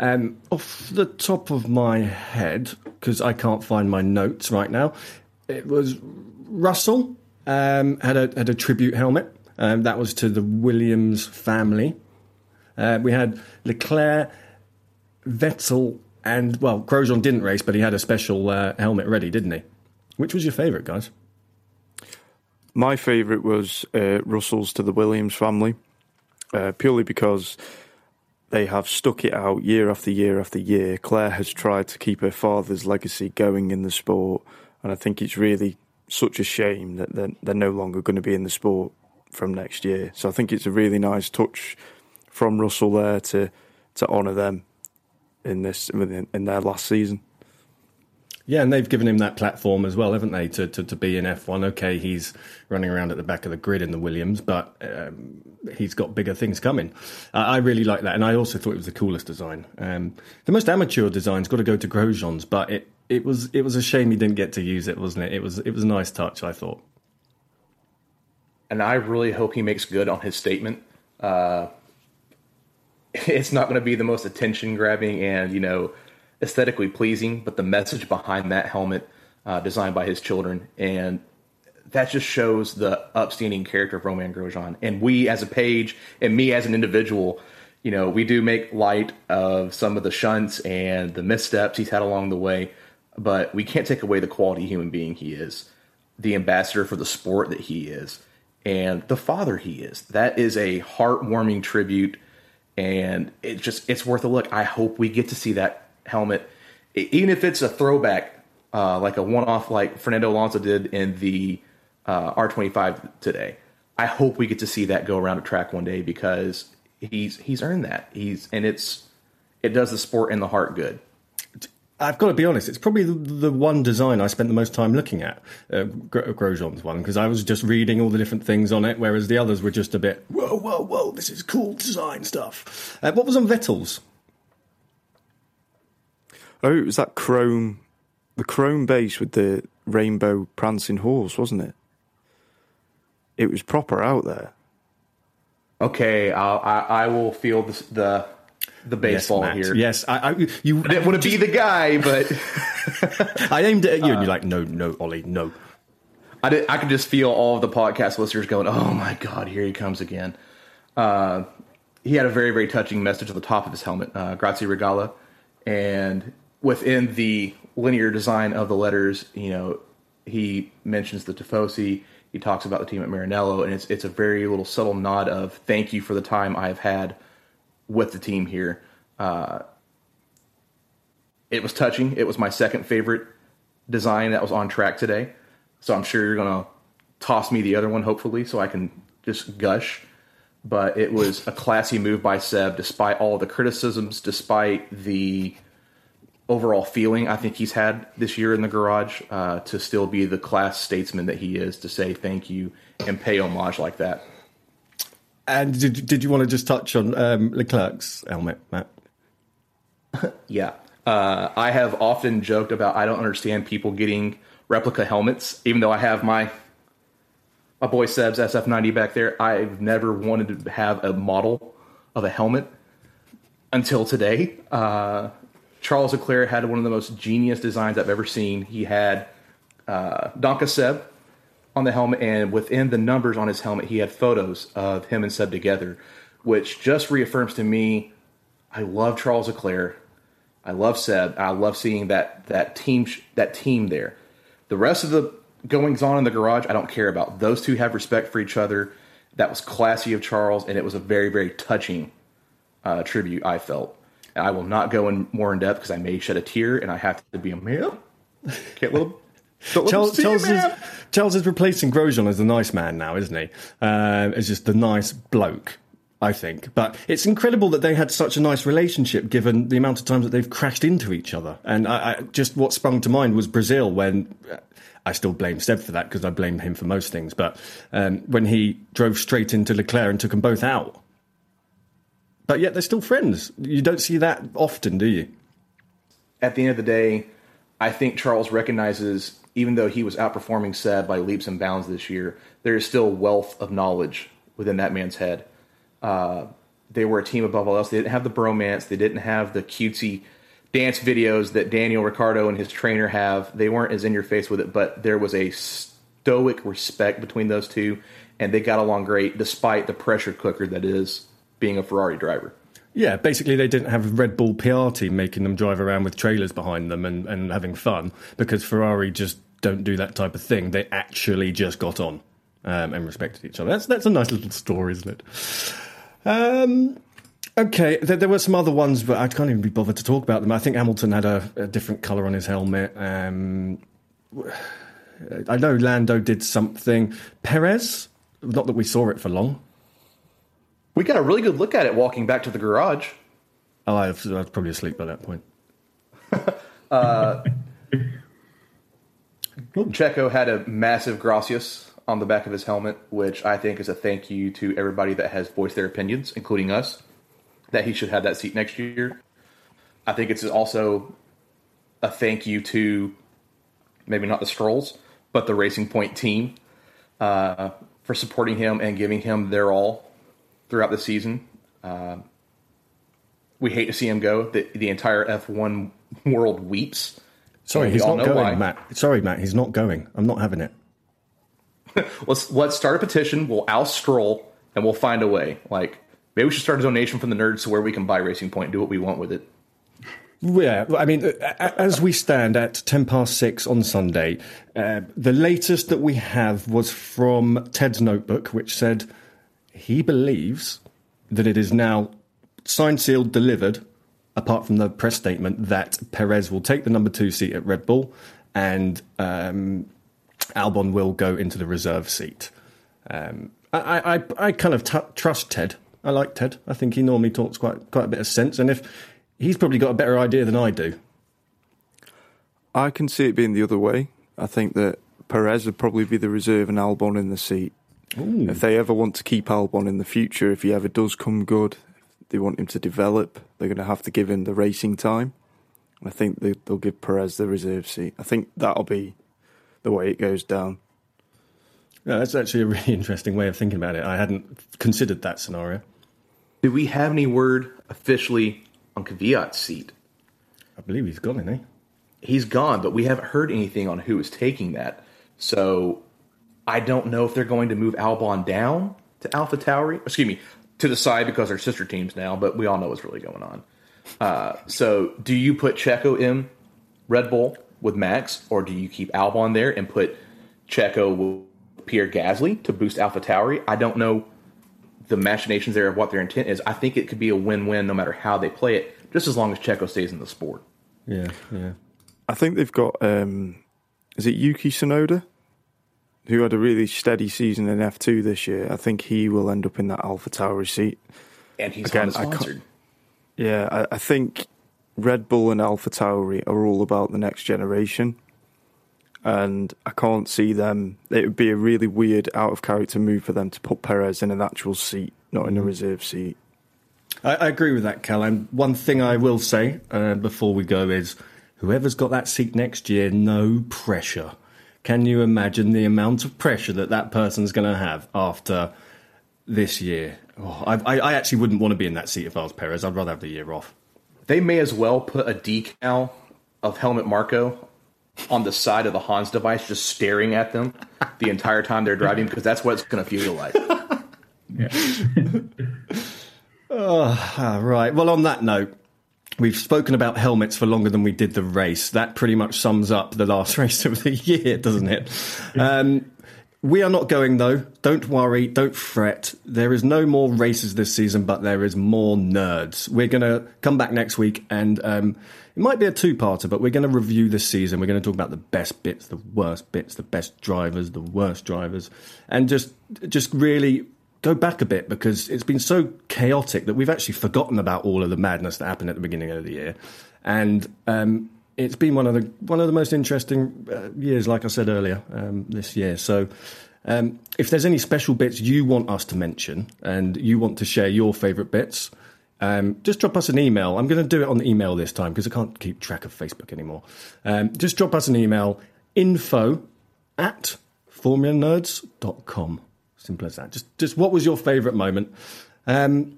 um, off the top of my head, because I can't find my notes right now, it was Russell um, had a had a tribute helmet. Um, that was to the Williams family. Uh, we had Leclerc, Vettel, and well, Grosjean didn't race, but he had a special uh, helmet ready, didn't he? Which was your favourite, guys? My favourite was uh, Russell's to the Williams family, uh, purely because they have stuck it out year after year after year. Claire has tried to keep her father's legacy going in the sport, and I think it's really such a shame that they're, they're no longer going to be in the sport from next year. So I think it's a really nice touch from Russell there to to honour them in this in their last season. Yeah, and they've given him that platform as well, haven't they, to, to, to be in F1. Okay, he's running around at the back of the grid in the Williams, but um, he's got bigger things coming. Uh, I really like that, and I also thought it was the coolest design. Um, the most amateur design's got to go to Grosjean's, but it, it was it was a shame he didn't get to use it, wasn't it? It was it was a nice touch, I thought. And I really hope he makes good on his statement. Uh, it's not going to be the most attention grabbing and you know aesthetically pleasing, but the message behind that helmet, uh, designed by his children, and that just shows the upstanding character of Romain Grosjean. And we, as a page, and me as an individual, you know, we do make light of some of the shunts and the missteps he's had along the way, but we can't take away the quality human being he is, the ambassador for the sport that he is, and the father he is. That is a heartwarming tribute, and it just it's worth a look. I hope we get to see that helmet, even if it's a throwback, uh, like a one-off, like Fernando Alonso did in the uh, R25 today. I hope we get to see that go around a track one day because he's he's earned that. He's and it's it does the sport and the heart good. I've got to be honest. It's probably the, the one design I spent the most time looking at, uh, Grosjean's one, because I was just reading all the different things on it, whereas the others were just a bit whoa, whoa, whoa. This is cool design stuff. Uh, what was on Vettel's? Oh, it was that chrome, the chrome base with the rainbow prancing horse, wasn't it? It was proper out there. Okay, I'll, I I will feel the the, the baseball yes, here. Yes, I, I you want to be the guy, but I aimed it at you, and you're like, no, no, Ollie, no. I did, I could just feel all of the podcast listeners going, "Oh my god, here he comes again." Uh, he had a very very touching message at the top of his helmet, uh, "Grazie Regala," and within the linear design of the letters, you know, he mentions the Tifosi. He talks about the team at Maranello, and it's it's a very little subtle nod of thank you for the time I've had with the team here. Uh, it was touching. It was my second favorite design that was on track today. So I'm sure you're gonna toss me the other one, hopefully, so I can just gush. But it was a classy move by Seb, despite all the criticisms, despite the overall feeling I think he's had this year in the garage, uh, to still be the class statesman that he is, to say thank you and pay homage like that. And did did you want to just touch on um, Leclerc's helmet, Matt? yeah. Uh, I have often joked about I don't understand people getting replica helmets, even though I have my my boy Seb's SF90 back there. I've never wanted to have a model of a helmet until today. Uh, Charles Leclerc had one of the most genius designs I've ever seen. He had uh, Danke Seb on the helmet, and within the numbers on his helmet, he had photos of him and Seb together, which just reaffirms to me I love Charles Leclerc. I love Seb. I love seeing that that team that team there. The rest of the goings on in the garage, I don't care about. Those two have respect for each other. That was classy of Charles, and it was a very very touching uh, tribute. I felt. And I will not go in more in depth because I may shed a tear, and I have to be a man. Get a little. Charles, Charles, is, is replacing Grosjean as the nice man now, isn't he? Uh, as just the nice bloke. I think. But it's incredible that they had such a nice relationship given the amount of times that they've crashed into each other. And I, I, just what sprung to mind was Brazil when. I still blame Seb for that because I blame him for most things. But um, when he drove straight into Leclerc and took them both out. But yet they're still friends. You don't see that often, do you? At the end of the day, I think Charles recognizes, even though he was outperforming Seb by leaps and bounds this year, there is still wealth of knowledge within that man's head. Uh, they were a team above all else. They didn't have the bromance. They didn't have the cutesy dance videos that Daniel Ricciardo and his trainer have. They weren't as in your face with it, but there was a stoic respect between those two, and they got along great despite the pressure cooker that is being a Ferrari driver. Yeah, basically they didn't have Red Bull PR team making them drive around with trailers behind them and, and having fun because Ferrari just don't do that type of thing. They actually just got on um, and respected each other. That's that's a nice little story, isn't it? Um, okay, there, there, were some other ones, but I can't even be bothered to talk about them. I think Hamilton had a, a different colour on his helmet. Um, I know Lando did something. Perez, not that we saw it for long. We got a really good look at it walking back to the garage. Oh, I was, I was probably asleep by that point. uh, Checo had a massive gracias on the back of his helmet, which I think is a thank you to everybody that has voiced their opinions, including us, that he should have that seat next year. I think it's also a thank you to maybe not the Strolls, but the Racing Point team uh, for supporting him and giving him their all throughout the season. Uh, we hate to see him go. The, the entire F1 world weeps. Sorry, he's not going, why. Matt. Sorry, Matt, he's not going. I'm not having it. let's let's start a petition. We'll oust Stroll, and we'll find a way. Like maybe we should start a donation from the nerds to where we can buy Racing Point and do what we want with it. Yeah, I mean, as we stand at 10 past six on Sunday, uh, the latest that we have was from Ted's notebook, which said he believes that it is now signed, sealed, delivered, apart from the press statement, that Perez will take the number two seat at Red Bull and um, Albon will go into the reserve seat. Um, I, I, I kind of t- trust Ted. I like Ted. I think he normally talks quite quite a bit of sense, and if he's probably got a better idea than I do. I can see it being the other way. I think that Perez would probably be the reserve and Albon in the seat. Ooh. If they ever want to keep Albon in the future, if he ever does come good, they want him to develop, they're going to have to give him the racing time. I think they, will give Perez the reserve seat. I think that'll be the way it goes down. Yeah, that's actually a really interesting way of thinking about it. I hadn't considered that scenario. Do we have any word officially on Kvyat's seat? I believe he's gone, isn't he? He's gone, but we haven't heard anything on who is taking that. So I don't know if they're going to move Albon down to Alpha Tauri. Excuse me, to the side because they're sister teams now, but we all know what's really going on. Uh, so do you put Checo in Red Bull with Max, or do you keep Albon there and put Checo with Pierre Gasly to boost Alpha Tauri? I don't know the machinations there of what their intent is. I think it could be a win-win no matter how they play it, just as long as Checo stays in the sport. Yeah, yeah. I think they've got. Um, is it Yuki Tsunoda? Who had a really steady season in F2 this year, I think he will end up in that Alpha Tauri seat. And he's Again, Honda I can't- sponsored. Yeah, I, I think Red Bull and Alpha Tauri are all about the next generation. And I can't see them. It would be a really weird, out of character move for them to put Perez in an actual seat, not in a reserve seat. I, I agree with that, Cal. And one thing I will say uh, before we go is whoever's got that seat next year, no pressure. Can you imagine the amount of pressure that that person's going to have after this year? Oh, I, I, I actually wouldn't want to be in that seat if I was Perez. I'd rather have the year off. They may as well put a decal of Helmut Marko on the side of the Hans device, just staring at them the entire time they're driving, because that's what it's going to feel like. Oh, right. Well, on that note, we've spoken about helmets for longer than we did the race. That pretty much sums up the last race of the year, doesn't it? Um, we are not going though. Don't worry. Don't fret. There is no more races this season, but there is more nerds. We're going to come back next week and um, it might be a two parter, but we're going to review the season. We're going to talk about the best bits, the worst bits, the best drivers, the worst drivers, and just, just really go back a bit because it's been so chaotic that we've actually forgotten about all of the madness that happened at the beginning of the year. And um, it's been one of the one of the most interesting uh, years, like I said earlier, um, this year. So, um, if there's any special bits you want us to mention and you want to share your favourite bits, um, just drop us an email. I'm going to do it on email this time because I can't keep track of Facebook anymore. Um, just drop us an email info at formulanerds.com. Simple as that. Just, just what was your favourite moment? Um,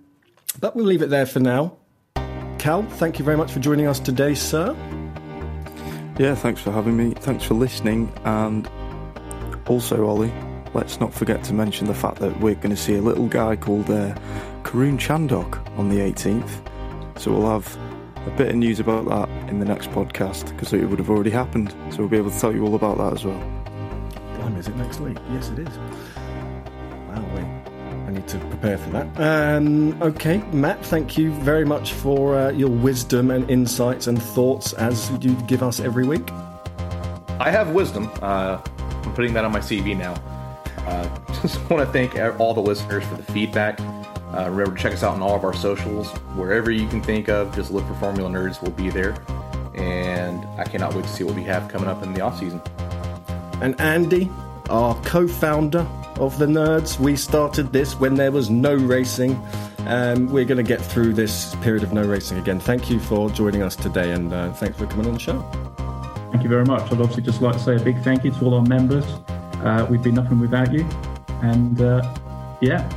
but we'll leave it there for now. Cal, thank you very much for joining us today, sir. Yeah, thanks for having me. Thanks for listening. And also, Ollie, let's not forget to mention the fact that we're going to see a little guy called uh, Karun Chandhok on the 18th. So we'll have a bit of news about that in the next podcast because it would have already happened. So we'll be able to tell you all about that as well. Time is it next week? Yes, it is. Wow, wait. I need to prepare for that. Um, okay, Matt, thank you very much for uh, your wisdom and insights and thoughts as you give us every week. I have wisdom. Uh, I'm putting that on my CV now. Uh, just want to thank all the listeners for the feedback. Uh, remember to check us out on all of our socials. Wherever you can think of, just look for Formula Nerds. We'll be there. And I cannot wait to see what we have coming up in the off season. And Andy, our co founder of the Nerds, we started this when there was no racing. Um, we're going to get through this period of no racing again. Thank you for joining us today and uh, thanks for coming on the show. Thank you very much. I'd obviously just like to say a big thank you to all our members. Uh, we'd be nothing without you. And uh, yeah,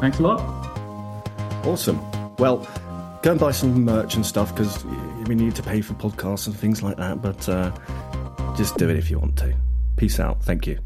thanks a lot. Awesome. Well, go and buy some merch and stuff because we need to pay for podcasts and things like that. But uh, just do it if you want to. Peace out. Thank you.